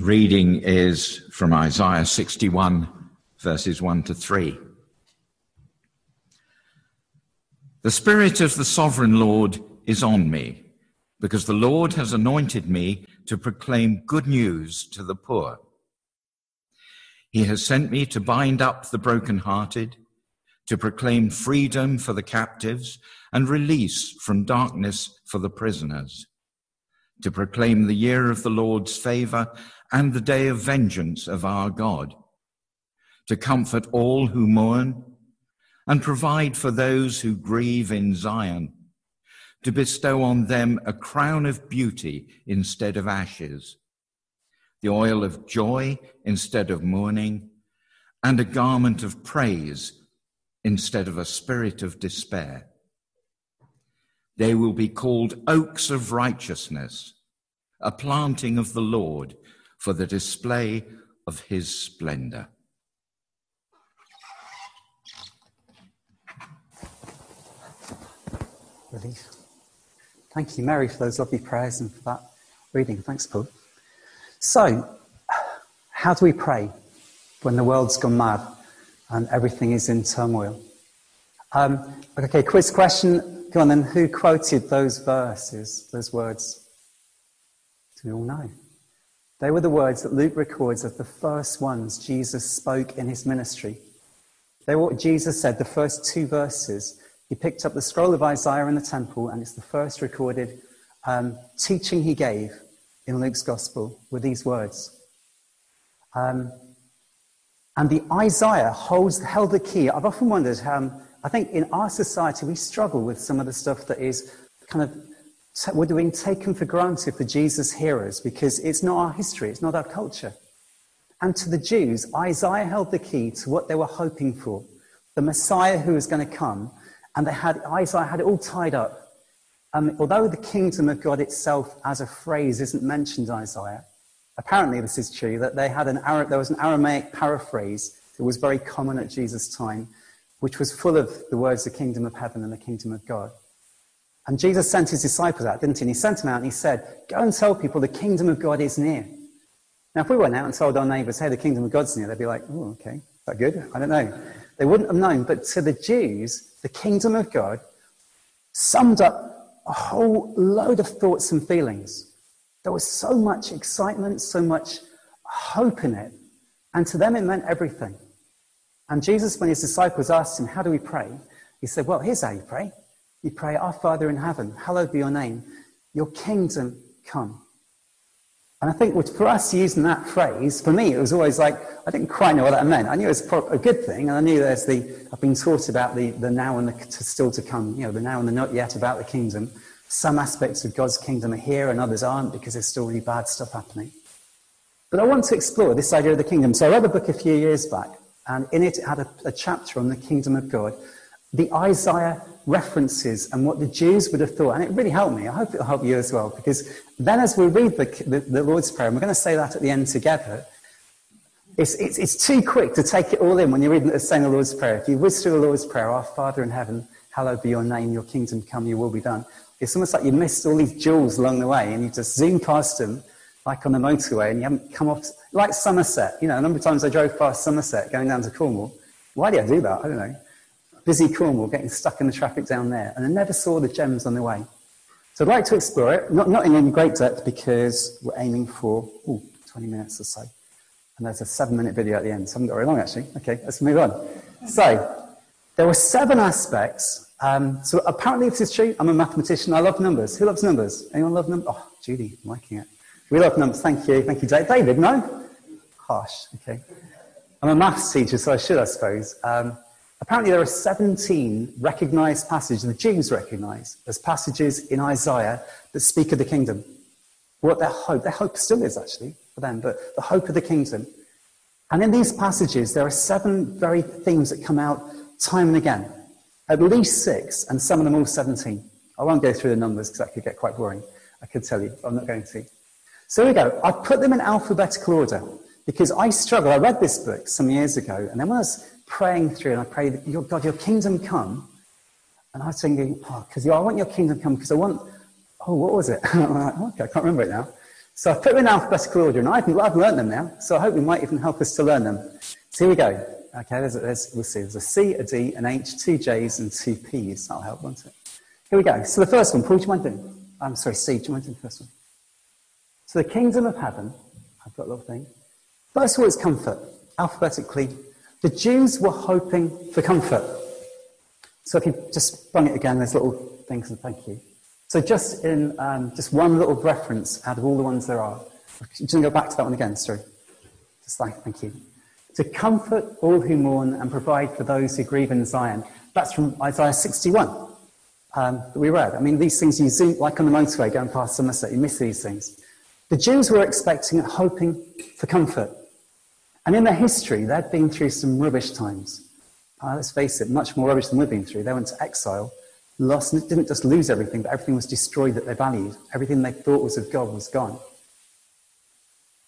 reading is from Isaiah 61, verses 1 to 3. The Spirit of the Sovereign Lord is on me, because the Lord has anointed me to proclaim good news to the poor. He has sent me to bind up the brokenhearted, to proclaim freedom for the captives and release from darkness for the prisoners, to proclaim the year of the Lord's favor and the day of vengeance of our God, to comfort all who mourn and provide for those who grieve in Zion, to bestow on them a crown of beauty instead of ashes, the oil of joy instead of mourning, and a garment of praise instead of a spirit of despair. They will be called oaks of righteousness, a planting of the Lord for the display of his splendor. Relief. Thank you, Mary, for those lovely prayers and for that reading. Thanks, Paul. So, how do we pray when the world's gone mad and everything is in turmoil? Um, okay, quiz question. Go on then. Who quoted those verses, those words? Do we all know? They were the words that Luke records as the first ones Jesus spoke in his ministry. They were what Jesus said, the first two verses. He picked up the scroll of Isaiah in the temple, and it's the first recorded um, teaching he gave in Luke's gospel with these words. Um, and the Isaiah holds, held the key. I've often wondered um, I think in our society, we struggle with some of the stuff that is kind of we're being taken for granted for Jesus' hearers because it's not our history, it's not our culture. And to the Jews, Isaiah held the key to what they were hoping for the Messiah who was going to come. And they had, Isaiah had it all tied up. Um, although the kingdom of God itself, as a phrase, isn't mentioned in Isaiah, apparently this is true that they had an, there was an Aramaic paraphrase that was very common at Jesus' time, which was full of the words the kingdom of heaven and the kingdom of God. And Jesus sent his disciples out, didn't he? And he sent them out and he said, Go and tell people the kingdom of God is near. Now, if we went out and told our neighbours, hey, the kingdom of God's near, they'd be like, oh, okay, is that good? I don't know. They wouldn't have known. But to the Jews, the kingdom of God summed up a whole load of thoughts and feelings. There was so much excitement, so much hope in it. And to them, it meant everything. And Jesus, when his disciples asked him, How do we pray? He said, Well, here's how you pray. You pray, Our Father in heaven, hallowed be your name. Your kingdom come. And I think for us using that phrase, for me, it was always like, I didn't quite know what that meant. I knew it was a good thing, and I knew there's the, I've been taught about the, the now and the still to come, you know, the now and the not yet about the kingdom. Some aspects of God's kingdom are here and others aren't because there's still really bad stuff happening. But I want to explore this idea of the kingdom. So I read a book a few years back, and in it, it had a, a chapter on the kingdom of God. The Isaiah references and what the Jews would have thought. And it really helped me. I hope it'll help you as well. Because then, as we read the, the, the Lord's Prayer, and we're going to say that at the end together, it's, it's, it's too quick to take it all in when you're reading saying the Lord's Prayer. If you whiz through the Lord's Prayer, Our Father in heaven, hallowed be your name, your kingdom come, your will be done. It's almost like you missed all these jewels along the way and you just zoom past them like on the motorway and you haven't come off, like Somerset. You know, a number of times I drove past Somerset going down to Cornwall. Why do I do that? I don't know busy Cornwall, getting stuck in the traffic down there, and I never saw the gems on the way. So I'd like to explore it, not, not in any great depth because we're aiming for ooh, 20 minutes or so. And there's a seven minute video at the end, so I haven't got very long actually. Okay, let's move on. So, there were seven aspects. Um, so apparently this is true. I'm a mathematician. I love numbers. Who loves numbers? Anyone love numbers? Oh, Judy, I'm liking it. We love numbers. Thank you. Thank you, David. No? Harsh. Okay. I'm a maths teacher, so I should, I suppose. Um, Apparently, there are 17 recognized passages, the Jews recognize as passages in Isaiah that speak of the kingdom. What their hope, their hope still is actually for them, but the hope of the kingdom. And in these passages, there are seven very themes that come out time and again. At least six, and some of them all 17. I won't go through the numbers because that could get quite boring. I could tell you, I'm not going to. So here we go. I've put them in alphabetical order because I struggle. I read this book some years ago, and then when I was praying through, and I prayed, your, God, your kingdom come. And I was thinking, oh, because I want your kingdom come, because I want, oh, what was it? I'm like, okay, I can't remember it now. So I've put them in alphabetical order, and I've, I've learned them now, so I hope it might even help us to learn them. So here we go. Okay, there's, there's, we'll see. There's a C, a D, an H, two J's, and two P's. That'll help, won't it? Here we go. So the first one, Paul, do you mind doing? I'm sorry, C, do you mind doing the first one? The kingdom of heaven, I've got a little thing. First of all, it's comfort. Alphabetically, the Jews were hoping for comfort. So if you just bung it again, there's little things, and thank you. So just in um, just one little reference out of all the ones there are. Just go back to that one again, sorry. Just like, thank you. To comfort all who mourn and provide for those who grieve in Zion. That's from Isaiah 61 um, that we read. I mean, these things you zoom, like on the motorway going past Somerset, you miss these things. The Jews were expecting and hoping for comfort. And in their history, they'd been through some rubbish times. Uh, let's face it, much more rubbish than we've been through. They went to exile lost, didn't just lose everything, but everything was destroyed that they valued. Everything they thought was of God was gone.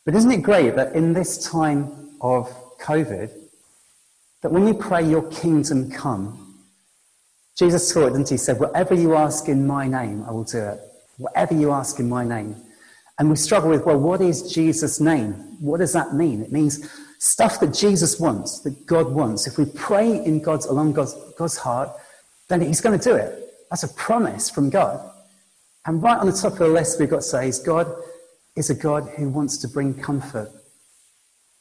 But isn't it great that in this time of COVID, that when you pray, your kingdom come, Jesus taught, didn't he? He said, Whatever you ask in my name, I will do it. Whatever you ask in my name. And we struggle with, well, what is Jesus' name? What does that mean? It means stuff that Jesus wants, that God wants. If we pray in God's, along God's, God's heart, then he's going to do it. That's a promise from God. And right on the top of the list, we've got to say is God is a God who wants to bring comfort.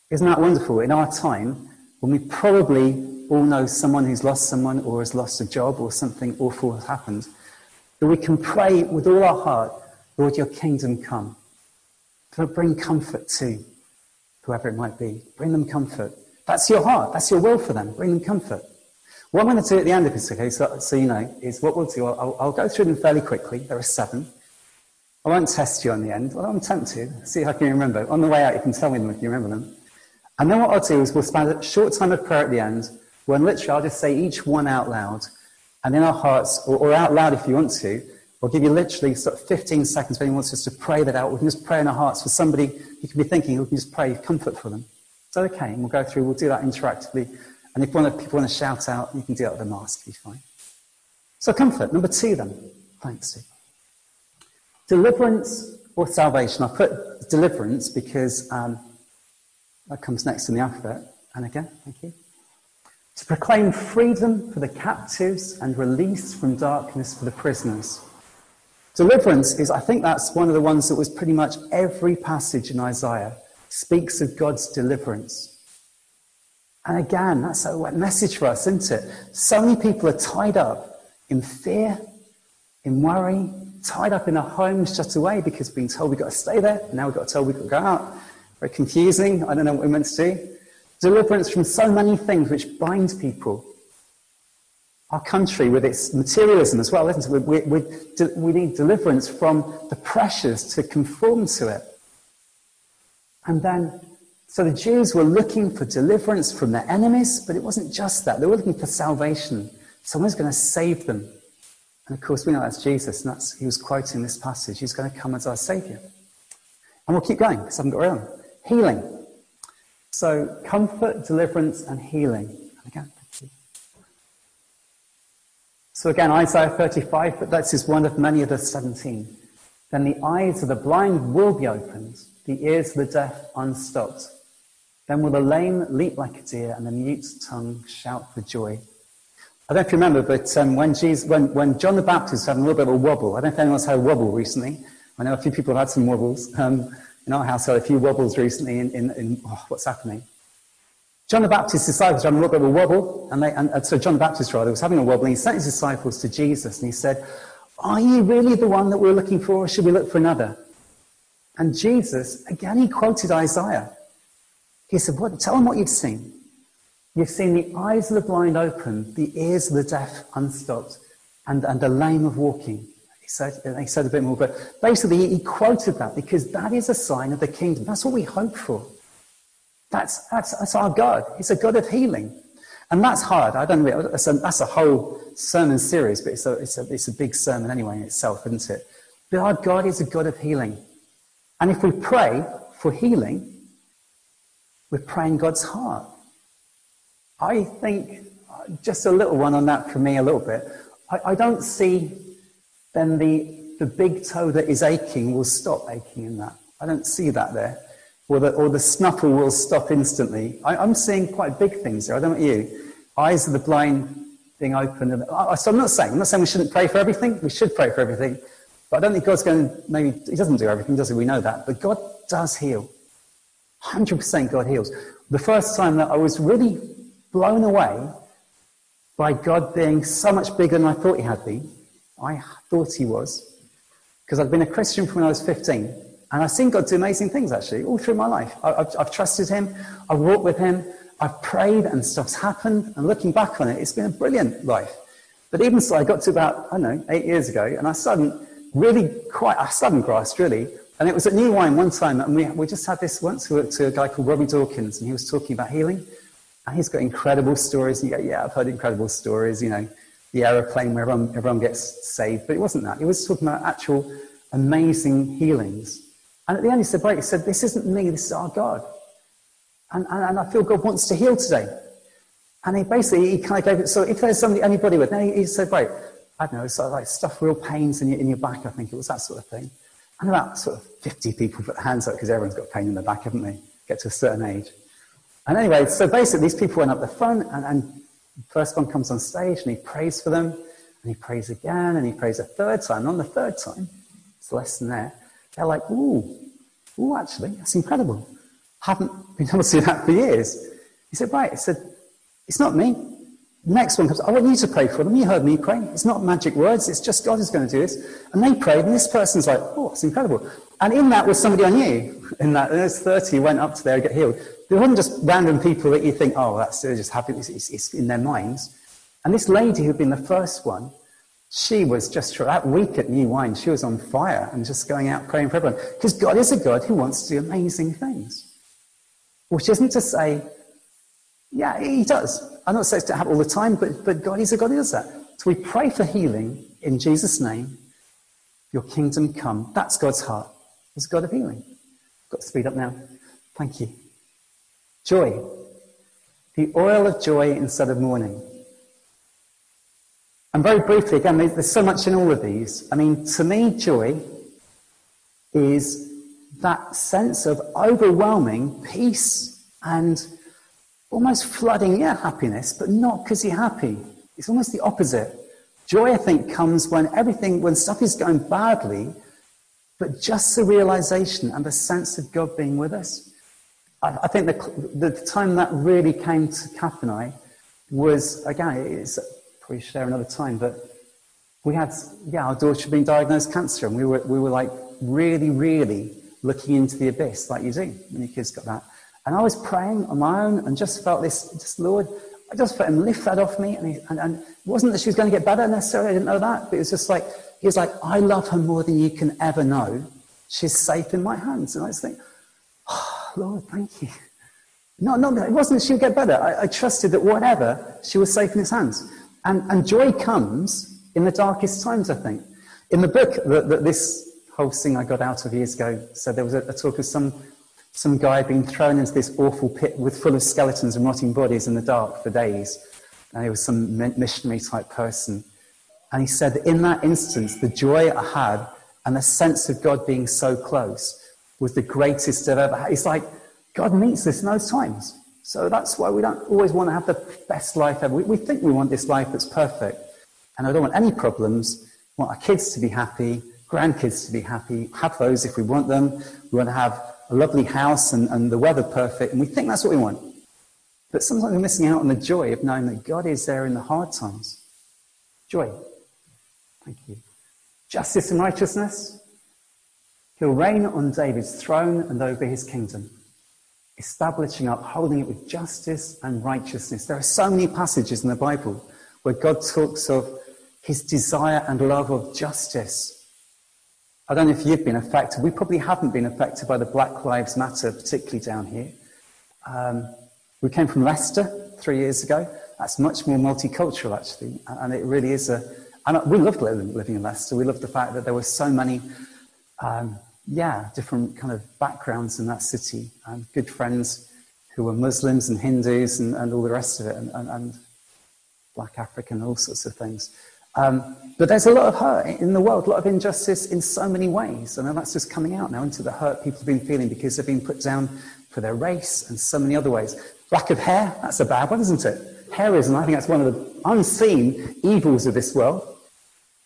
Isn't that wonderful? In our time, when we probably all know someone who's lost someone or has lost a job or something awful has happened, that we can pray with all our heart, Lord, your kingdom come. To bring comfort to whoever it might be. Bring them comfort. That's your heart. That's your will for them. Bring them comfort. What I'm going to do at the end of this, okay, so, so you know, is what we'll do, I'll, I'll, go through them fairly quickly. There are seven. I won't test you on the end. Well, I'm tempted. See if I can remember. On the way out, you can tell me them if you remember them. And then what I'll do is we'll spend a short time of prayer at the end, when literally I'll just say each one out loud. And in our hearts, or, or out loud if you want to, we'll give you literally sort of 15 seconds if anyone wants us to pray that out. We can just pray in our hearts for somebody you can be thinking, we can just pray comfort for them. It's okay, and we'll go through, we'll do that interactively and if one of people want to shout out, you can do it with a mask, be fine. So comfort. Number two then. Thanks, Steve. Deliverance or salvation. I put deliverance because um, that comes next in the alphabet. And again, thank you. To proclaim freedom for the captives and release from darkness for the prisoners. Deliverance is, I think that's one of the ones that was pretty much every passage in Isaiah speaks of God's deliverance. And again, that's a message for us, isn't it? So many people are tied up in fear, in worry, tied up in a home shut away because being told we've got to stay there, now we've got to tell we've got to go out. Very confusing. I don't know what we're meant to do. Deliverance from so many things which bind people. Our country, with its materialism as well, isn't it? We, we, we, need deliverance from the pressures to conform to it. And then so the Jews were looking for deliverance from their enemies, but it wasn't just that. They were looking for salvation. Someone's going to save them. And of course, we know that's Jesus, and that's, he was quoting this passage. He's going to come as our Savior. And we'll keep going because I haven't got around. Healing. So, comfort, deliverance, and healing. again, so again, Isaiah 35, but that's just one of many of the 17. Then the eyes of the blind will be opened, the ears of the deaf unstopped. Then will the lame leap like a deer and the mute tongue shout for joy. I don't know if you remember, but um, when, Jesus, when, when, John the Baptist having a little bit of a wobble, I don't know if anyone's had a wobble recently. I know a few people have had some wobbles. Um, in our household, a few wobbles recently in, in, in oh, what's happening. John the Baptist's disciples were having a little bit of a wobble, and, they, and, and so John the Baptist rather was having a wobble, and he sent his disciples to Jesus, and he said, "Are you really the one that we're looking for, or should we look for another?" And Jesus, again, he quoted Isaiah. He said, what, Tell them what you've seen. You've seen the eyes of the blind open, the ears of the deaf unstopped, and, and the lame of walking. He said, he said a bit more, but basically he quoted that because that is a sign of the kingdom. That's what we hope for. That's, that's, that's our God. He's a God of healing. And that's hard. I don't know. That's a, that's a whole sermon series, but it's a, it's, a, it's a big sermon anyway in itself, isn't it? But our God is a God of healing. And if we pray for healing, we're praying God's heart. I think, just a little one on that for me, a little bit. I, I don't see then the, the big toe that is aching will stop aching in that. I don't see that there. Or the, or the snuffle will stop instantly. I, am seeing quite big things there. I don't know you. Eyes of the blind being open. so I'm not saying, I'm not saying we shouldn't pray for everything. We should pray for everything. But I don't think God's going to, maybe, He doesn't do everything, does He? We know that. But God does heal. 100% God heals. The first time that I was really blown away by God being so much bigger than I thought He had been. I thought He was. Because I'd been a Christian from when I was 15. And I've seen God do amazing things, actually, all through my life. I've, I've trusted Him. I've walked with Him. I've prayed and stuff's happened. And looking back on it, it's been a brilliant life. But even so, I got to about, I don't know, eight years ago, and I suddenly really quite, I sudden grasped, really. And it was at New Wine one time, and we, we just had this once. We went to a guy called Robby Dawkins, and he was talking about healing. And he's got incredible stories. And you go, yeah, I've heard incredible stories, you know, the aeroplane where everyone, everyone gets saved. But it wasn't that. He was talking about actual amazing healings. And at the end, he said, Right, he said, This isn't me, this is our God. And, and, and I feel God wants to heal today. And he basically, he kind of gave it, so if there's somebody, anybody with, he, he said, Right, I don't know, sort of like stuff, real pains in your, in your back, I think it was that sort of thing. And about sort of 50 people put their hands up because everyone's got pain in their back, haven't they? Get to a certain age. And anyway, so basically, these people went up the front, and, and the first one comes on stage, and he prays for them, and he prays again, and he prays a third time. And on the third time, it's less than there, they're like, ooh, ooh, actually, that's incredible. Haven't been able to see that for years. He said, right. He said, it's not me. Next one comes, I want you to pray for them. You heard me pray. It's not magic words. It's just God is going to do this. And they prayed, and this person's like, oh, it's incredible. And in that was somebody I knew. In that, there's 30 went up to there and get healed. They weren't just random people that you think, oh, that's just happy. It's, it's, it's in their minds. And this lady who'd been the first one, she was just for that week at New Wine, she was on fire and just going out praying for everyone. Because God is a God who wants to do amazing things. Which isn't to say, yeah, he does. I'm not saying it's to happen all the time, but, but God is a God who does that. So we pray for healing in Jesus' name. Your kingdom come. That's God's heart. He's God of healing. Got to speed up now. Thank you. Joy. The oil of joy instead of mourning. And very briefly, again, there's so much in all of these. I mean, to me, joy is that sense of overwhelming peace and almost flooding, yeah, happiness, but not because you're happy. It's almost the opposite. Joy, I think, comes when everything, when stuff is going badly, but just the realization and the sense of God being with us. I, I think the, the time that really came to Kath and I was, again, it's probably share another time, but we had, yeah, our daughter had been diagnosed cancer, and we were, we were like really, really looking into the abyss, like you do when your kids got that. And I was praying on my own and just felt this, just Lord, I just felt him lift that off me. And, he, and, and, it wasn't that she was going to get better necessarily, I didn't know that, but it was just like, he was like, I love her more than you can ever know. She's safe in my hands. And I just think, oh, Lord, thank you. No, no, it wasn't she would get better. I, I trusted that whatever, she was safe in his hands. And, and joy comes in the darkest times, I think. In the book that, that this whole thing I got out of years ago, so there was a, a talk of some, some guy being thrown into this awful pit with full of skeletons and rotting bodies in the dark for days. And he was some missionary type person. And he said in that instance, the joy I had and the sense of God being so close was the greatest I've ever had. It's like God meets us in those times. So that's why we don't always want to have the best life ever. We, we think we want this life that's perfect. And I don't want any problems. We want our kids to be happy, grandkids to be happy, have those if we want them. We want to have a lovely house and, and the weather perfect. And we think that's what we want. But sometimes we're missing out on the joy of knowing that God is there in the hard times. Joy. Thank you. Justice and righteousness. He'll reign on David's throne and over his kingdom establishing, upholding it with justice and righteousness. There are so many passages in the Bible where God talks of his desire and love of justice. I don't know if you've been affected. We probably haven't been affected by the Black Lives Matter, particularly down here. Um, we came from Leicester three years ago. That's much more multicultural, actually. And it really is a. And we loved living, in Leicester. We loved the fact that there were so many um, yeah, different kind of backgrounds in that city and good friends who were Muslims and Hindus and, and all the rest of it and, and, and black African, all sorts of things. Um, but there's a lot of hurt in the world, a lot of injustice in so many ways. And that's just coming out now into the hurt people have been feeling because they've been put down for their race and so many other ways. Lack of hair, that's a bad one, isn't it? Hairism, I think that's one of the unseen evils of this world.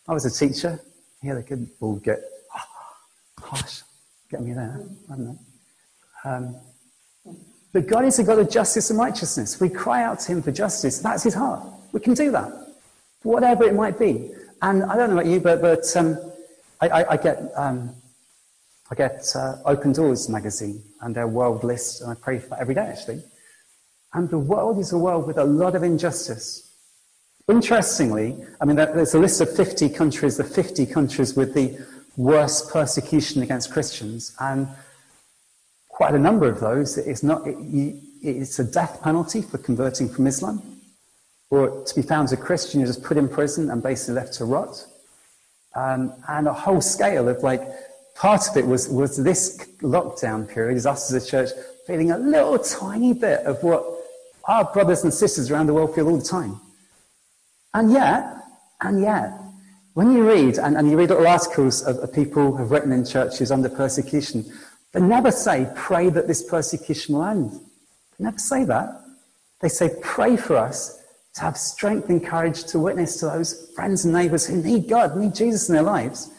I was a teacher. Yeah, they could all get harsh. Get me there. Um, but God is a God of justice and righteousness. We cry out to Him for justice. That's His heart. We can do that, whatever it might be. And I don't know about you, but, but um, I, I, I, get, um, I get uh, Open Doors magazine and their world list, and I pray for that every day, actually. And the world is a world with a lot of injustice. Interestingly, I mean, there's a list of 50 countries, the 50 countries with the worst persecution against Christians, and quite a number of those, it's, not, it, it's a death penalty for converting from Islam or to be found as a Christian, you're just put in prison and basically left to rot. Um, and a whole scale of like, part of it was, was this lockdown period, is us as a church feeling a little tiny bit of what our brothers and sisters around the world feel all the time. And yet, and yet, when you read, and, and you read little articles of, of people who have written in churches under persecution, they never say, pray that this persecution will end. They never say that. They say, pray for us to have strength and courage to witness to those friends and neighbors who need God, need Jesus in their lives.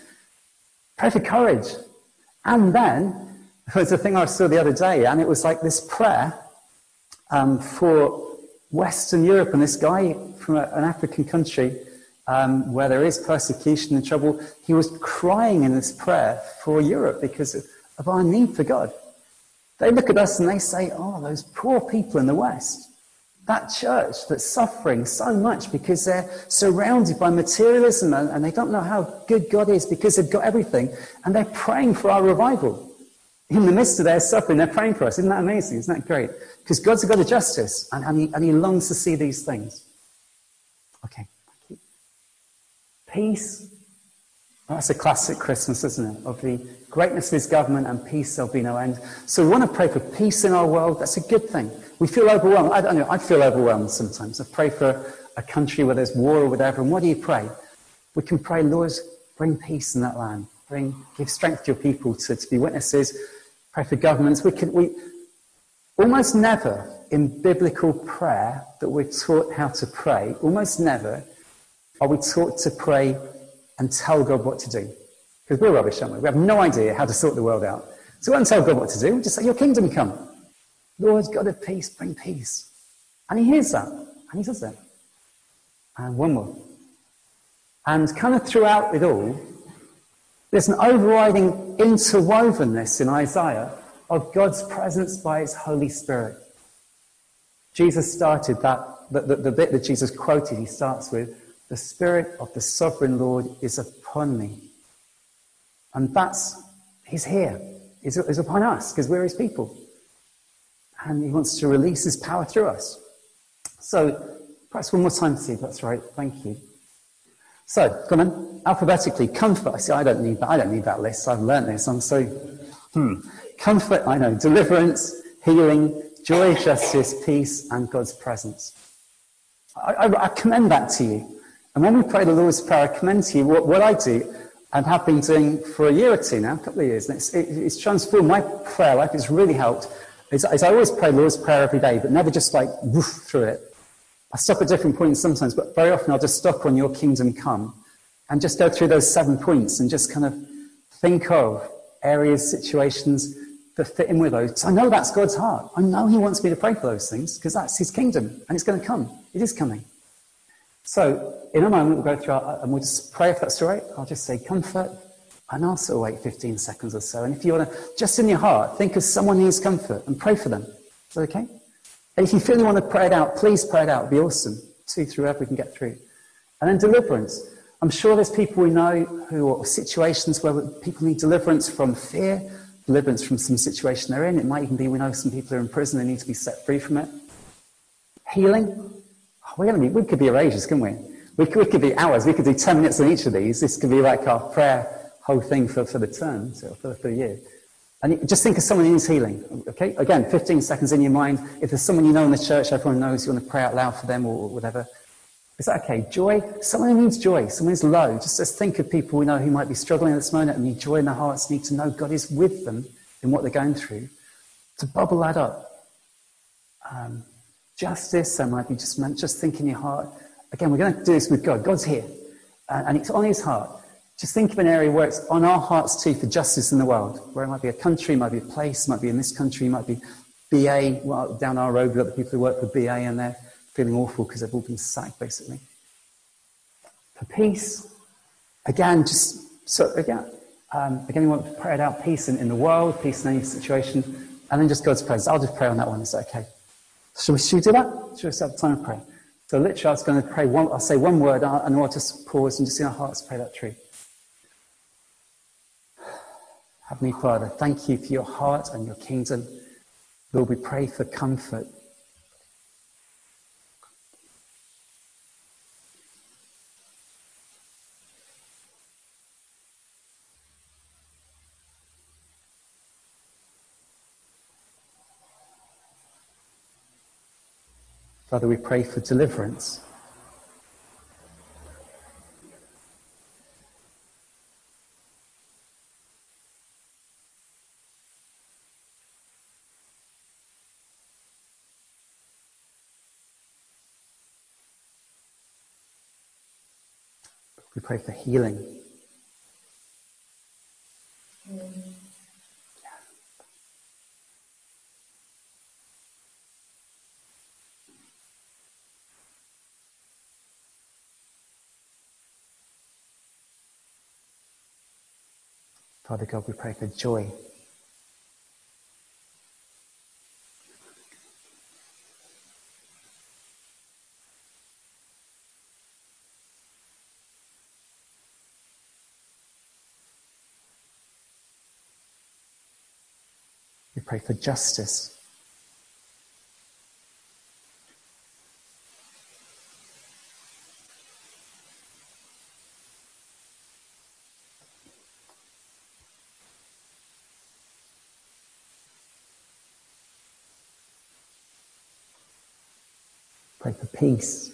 Pray for courage. And then, there was a thing I saw the other day, and it was like this prayer um, for Western Europe, and this guy from a, an African country um, where there is persecution and trouble, he was crying in this prayer for Europe because of, our need for God. They look at us and they say, Oh, those poor people in the West. That church that's suffering so much because they're surrounded by materialism and, and they don't know how good God is because they've got everything. And they're praying for our revival. In the midst of their suffering, they're praying for us. Isn't that amazing? Isn't that great? Because God's a God of justice and, and, he, and he longs to see these things. Okay. Peace. that's a classic Christmas, isn't it? Of the greatness of his government and peace there'll be no end. So we want to pray for peace in our world. That's a good thing. We feel overwhelmed. I don't know. I feel overwhelmed sometimes. I pray for a country where there's war or whatever. And what do you pray? We can pray, Lord, bring peace in that land. Bring, give strength to your people to, to be witnesses. Pray for governments. We can, we almost never in biblical prayer that we're taught how to pray, almost never are we taught to pray and tell God what to do. Because we're rubbish, aren't we? We have no idea how to sort the world out. So we don't tell God what to do. We just say, Your kingdom come. Lord God of peace, bring peace. And he hears that, and he does that. And one more. And kind of throughout it all, there's an overriding interwovenness in Isaiah of God's presence by his Holy Spirit. Jesus started that, the, the, the bit that Jesus quoted, he starts with, The Spirit of the sovereign Lord is upon me. And that's, he's here. He's, he's upon us because we're his people and he wants to release his power through us. So, perhaps one more time, Steve. That's right. Thank you. So, come on, alphabetically, comfort. See, I don't need that. I don't need that list. I've learned this. I'm so, hmm. Comfort, I know. Deliverance, healing, joy, justice, peace, and God's presence. I, I, I, commend that to you. And when we pray the Lord's Prayer, I commend to you what, what I do and have been doing for a year or two now, a couple of years. And it's, it, it's transformed my prayer life. It's really helped. Is, I always pray Lord's Prayer every day, but never just like woof through it. I stop at different points sometimes, but very often I'll just stop on Your Kingdom Come and just go through those seven points and just kind of think of areas, situations that fit in with those. Because I know that's God's heart. I know He wants me to pray for those things because that's His kingdom and it's going to come. It is coming. So, in a moment, we'll go through our, and we'll just pray if that's all right. I'll just say comfort, and also wait 15 seconds or so. And if you want to, just in your heart, think of someone who needs comfort and pray for them. Is that okay? And if you feel you want to pray it out, please pray it out. It'd be awesome. Two through whoever we can get through. And then deliverance. I'm sure there's people we know who are situations where people need deliverance from fear, deliverance from some situation they're in. It might even be we know some people are in prison, they need to be set free from it. Healing. Oh, we're going to be, we could be here ages, couldn't we? We could, we could be hours. We could do 10 minutes on each of these. This could be like our prayer whole thing for, for the term, so for, for the year. And just think of someone who needs healing. Okay? Again, 15 seconds in your mind. If there's someone you know in the church, everyone knows you want to pray out loud for them or whatever. Is that okay? Joy? Someone who needs joy, someone who's low. Just, just think of people we know who might be struggling at this moment and need joy in their hearts, need to know God is with them in what they're going through. To bubble that up. Um, justice, there might be just, just think in your heart. Again, we're going to do this with God. God's here, and, and it's on his heart. Just think of an area where it's on our hearts too for justice in the world, where it might be a country, might be a place, might be in this country, might be BA. Well, down our road, we've got the people who work for BA, and they're feeling awful because they've all been sacked, basically. For peace, again, just so again, um, again, we want to pray out peace in, in the world, peace in any situation, and then just God's presence. I'll just pray on that one. Is that okay? Should we, should we do that? Should we set time to pray? So literally, I was going to pray one. I'll say one word, and I'll just pause and just in our hearts pray that tree. Heavenly Father, thank you for your heart and your kingdom. Lord, we pray for comfort. Father, we pray for deliverance. We pray for healing. Mm. Father God, we pray for joy. We pray for justice. Pray for peace.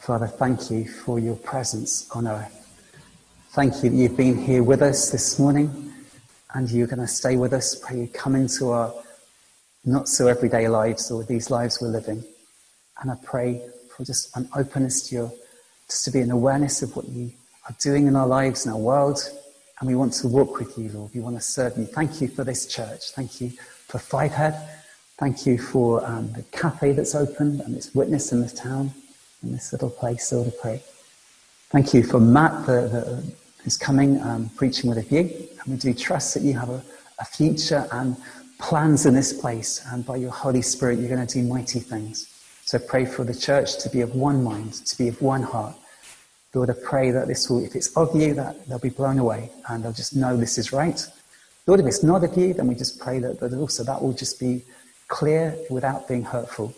Father, thank you for your presence on earth. Thank you that you've been here with us this morning and you're going to stay with us. Pray you come into our not so everyday lives or these lives we're living. And I pray for just an openness to your, just to be an awareness of what you are doing in our lives, in our world. And we want to walk with you, Lord. We want to serve you. Thank you for this church. Thank you for Fivehead. Thank you for um, the cafe that's opened and its witness in the town, in this little place, Lord, I pray. Thank you for Matt, the, the who's coming um, preaching with a view. And we do trust that you have a, a future and plans in this place. And by your Holy Spirit, you're going to do mighty things. So pray for the church to be of one mind, to be of one heart. Lord, I pray that this will, if it's of you, that they'll be blown away and they'll just know this is right. Lord, if it's not of you, then we just pray that, that also that will just be clear without being hurtful.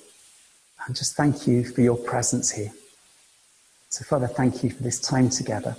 And just thank you for your presence here. So, Father, thank you for this time together.